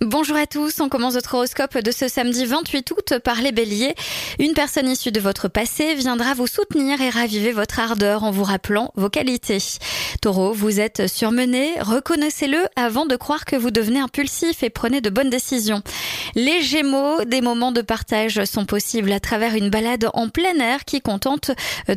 Bonjour à tous, on commence votre horoscope de ce samedi 28 août par les béliers. Une personne issue de votre passé viendra vous soutenir et raviver votre ardeur en vous rappelant vos qualités. Taureau, vous êtes surmené, reconnaissez-le avant de croire que vous devenez impulsif et prenez de bonnes décisions. Les gémeaux, des moments de partage sont possibles à travers une balade en plein air qui contente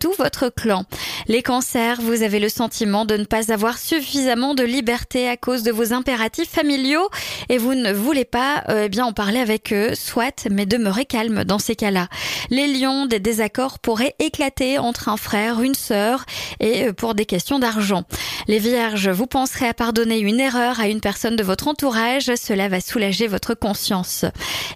tout votre clan. Les cancers, vous avez le sentiment de ne pas avoir suffisamment de liberté à cause de vos impératifs familiaux et vous ne voulez pas euh, eh bien en parler avec eux, soit, mais demeurez calme dans ces cas-là. Les lions, des désaccords pourraient éclater entre un frère, une sœur et euh, pour des questions d'argent. Les vierges, vous penserez à pardonner une erreur à une personne de votre entourage, cela va soulager votre conscience.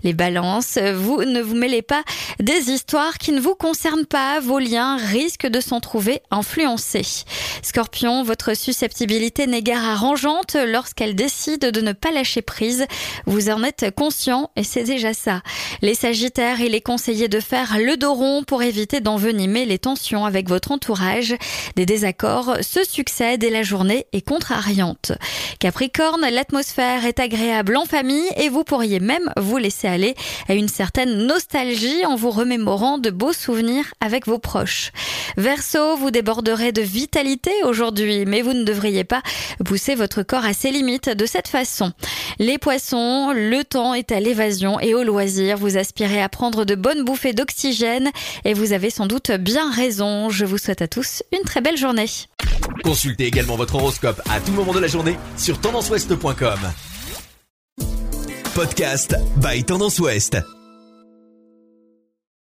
Les balances, vous ne vous mêlez pas des histoires qui ne vous concernent pas, vos liens risquent de s'en trouver influencés. Scorpion, votre susceptibilité n'est guère arrangeante lorsqu'elle décide de ne pas lâcher prise. Vous en êtes conscient et c'est déjà ça. Les Sagittaires, il est conseillé de faire le dos rond pour éviter d'envenimer les tensions avec votre entourage. Des désaccords se succèdent et la journée est contrariante. Capricorne, l'atmosphère est agréable en famille et vous pourriez même vous laisser aller à une certaine nostalgie en vous remémorant de beaux souvenirs avec vos proches. Verseau, vous déborderez de vitalité aujourd'hui, mais vous ne devriez pas pousser votre corps à ses limites de cette façon. Les poissons, le temps est à l'évasion et au loisir. Vous aspirez à prendre de bonnes bouffées d'oxygène et vous avez sans doute bien raison. Je vous souhaite à tous une très belle journée. Consultez également votre horoscope à tout moment de la journée sur tendanceouest.com. Podcast by Tendance Ouest.